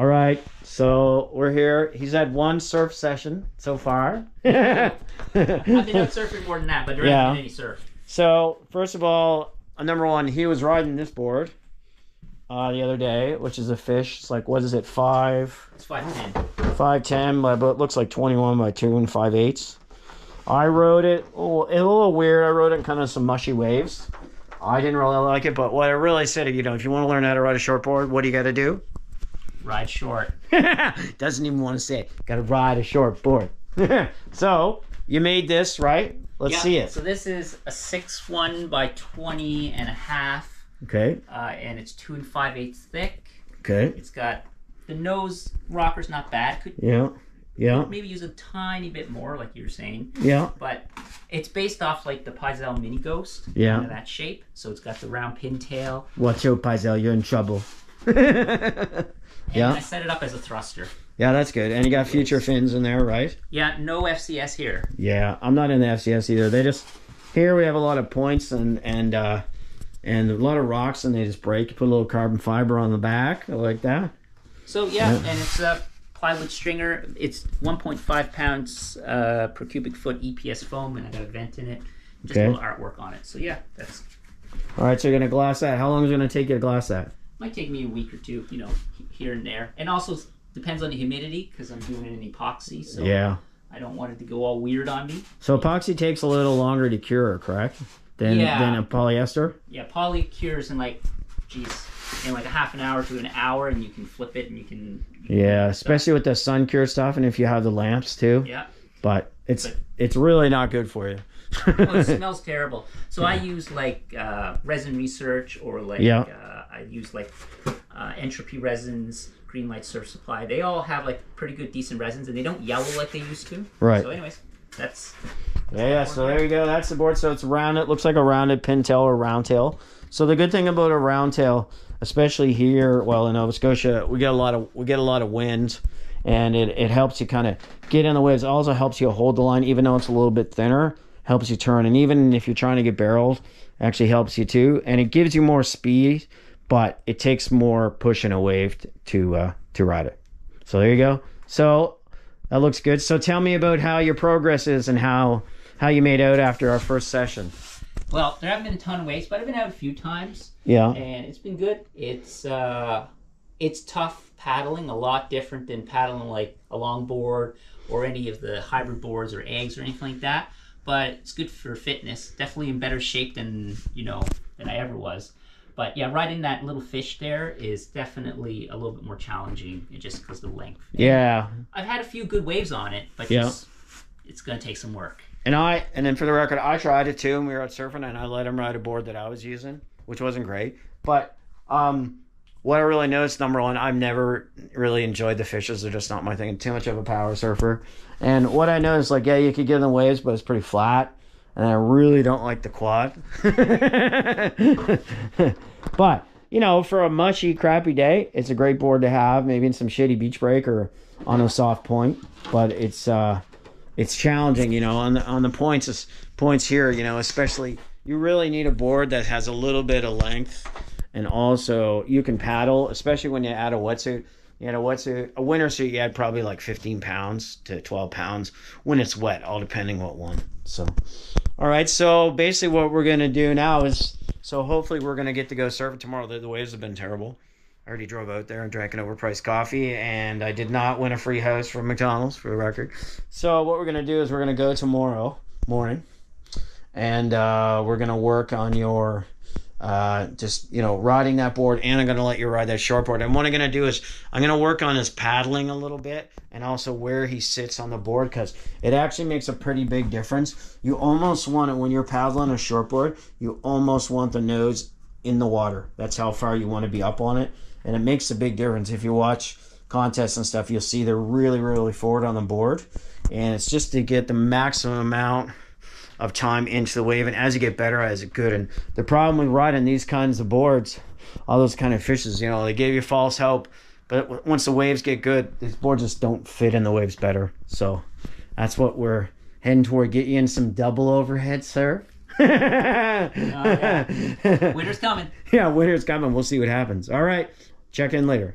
All right, so we're here. He's had one surf session so far. I've been out surfing more than that, but there Yeah. hasn't been any surf. So first of all, uh, number one, he was riding this board uh, the other day, which is a fish. It's like what is it, five, It's five ten. five ten, but it looks like twenty one by two and five eighths. I rode it a little, a little weird. I rode it in kind of some mushy waves. I didn't really like it, but what I really said, you know, if you want to learn how to ride a short board, what do you got to do? Ride short. Doesn't even want to say it. Got to ride a short board. so you made this, right? Let's Yeah, see it. So this is a six one by twenty and a half, Okay. uh, and it's two and five eighths thick. Okay. It's got the nose rocker's not bad. Could Yeah. Yeah. maybe use a tiny bit more, like you were saying. Yeah. But it's based off like the Pyzel Mini Ghost. Yeah. Kind of that shape. So it's got the round pintail. Watch out, Pyzel. You're in trouble. And Yeah. I set it up as a thruster. Yeah, that's good. And you got future fins in there, right? Yeah, no FCS here. Yeah, I'm not in the FCS either. They just here we have a lot of points and and uh and a lot of rocks and they just break. You put a little carbon fiber on the back like that. So yeah, Yeah. and it's a plywood stringer. It's 1.5 pounds uh, per cubic foot EPS foam, and I got a vent in it. Just Okay. a little artwork on it. So yeah, that's All right, so you're gonna glass that. How long is it gonna take you to glass that? Might take me a week or two, you know, here and there, and also depends on the humidity because I'm doing it in epoxy, so Yeah. I don't want it to go all weird on me. So epoxy takes a little longer to cure, correct? Than Yeah. than a polyester. Yeah, poly cures in like, geez, in like a half an hour to an hour, and you can flip it and you can. Yeah, especially with the sun cure stuff, and if you have the lamps too. Yeah. But it's But- it's really not good for you. Oh, it smells terrible. So I use like uh, resin research or like Yeah. uh, I use like uh, entropy resins, Greenlight Surf Supply. They all have like pretty good, decent resins, and they don't yellow like they used to. Right. So, anyways, that's Yeah, yeah. So there you go. That's the board. So it's round. It looks like a rounded pintail or round tail. So the good thing about a round tail, especially here, well in Nova Scotia, we get a lot of we get a lot of wind, and it, it helps you kind of get in the waves. It also helps you hold the line, even though it's a little bit thinner. Helps you turn, and even if you're trying to get barreled, actually helps you too. And it gives you more speed, but it takes more pushing a wave to uh, to ride it. So there you go. So that looks good. So tell me about how your progress is and how how you made out after our first session. well. There haven't been a ton of waves, but I've been out a few times, Yeah. and it's been good. It's uh, it's tough paddling, a lot different than paddling like a longboard or any of the hybrid boards or eggs or anything like that. But it's good for fitness. Definitely in better shape than you know than I ever was. But yeah, riding that little fish there is definitely a little bit more challenging, just because of the length. Yeah. I've had a few good waves on it, but Yeah. just, it's gonna take some work. And I and then for the record, I tried it too, and we were out surfing, and I let him ride a board that I was using, which wasn't great. But um, what I really noticed, number one, I've never really enjoyed the fishes. They're just not my thing. Too much of a power surfer. And what I noticed, like, yeah, you could get in the waves, but it's pretty flat. And I really don't like the quad. but you know, for a mushy, crappy day, it's a great board to have. Maybe in some shady beach break or on a soft point. But it's uh, it's challenging, you know, on the on the points points here, you know, especially you really need a board that has a little bit of length and also you can paddle, especially when you add a wetsuit. You had a wetsuit, a winter suit, you add probably like 15 pounds to 12 pounds when it's wet, all depending what one. So, all right. So basically, what we're gonna do now is, so hopefully we're gonna get to go surfing tomorrow. The, the waves have been terrible. I already drove out there and drank an overpriced coffee, and I did not win a free house from McDonald's for the record. So what we're gonna do is we're gonna go tomorrow morning, and uh, we're gonna work on your uh, just you know riding that board, and I'm gonna let you ride that short board. And what I'm gonna do is I'm gonna work on his paddling a little bit, and also where he sits on the board because it actually makes a pretty big difference. You almost want it when you're paddling a short board. You almost want the nose in the water. That's how far you want to be up on it, and it makes a big difference. If you watch contests and stuff, you'll see they're really really forward on the board, and it's just to get the maximum amount of time into the wave. And as you get better, as it good. And the problem with riding these kinds of boards, all those kind of fishes, you know, they give you false hope. But once the waves get good, these boards just don't fit in the waves better. So that's what we're heading toward. Get you in some double overhead surf. Oh, yeah. Winter's coming. yeah, winter's coming. We'll see what happens. All right. Check in later.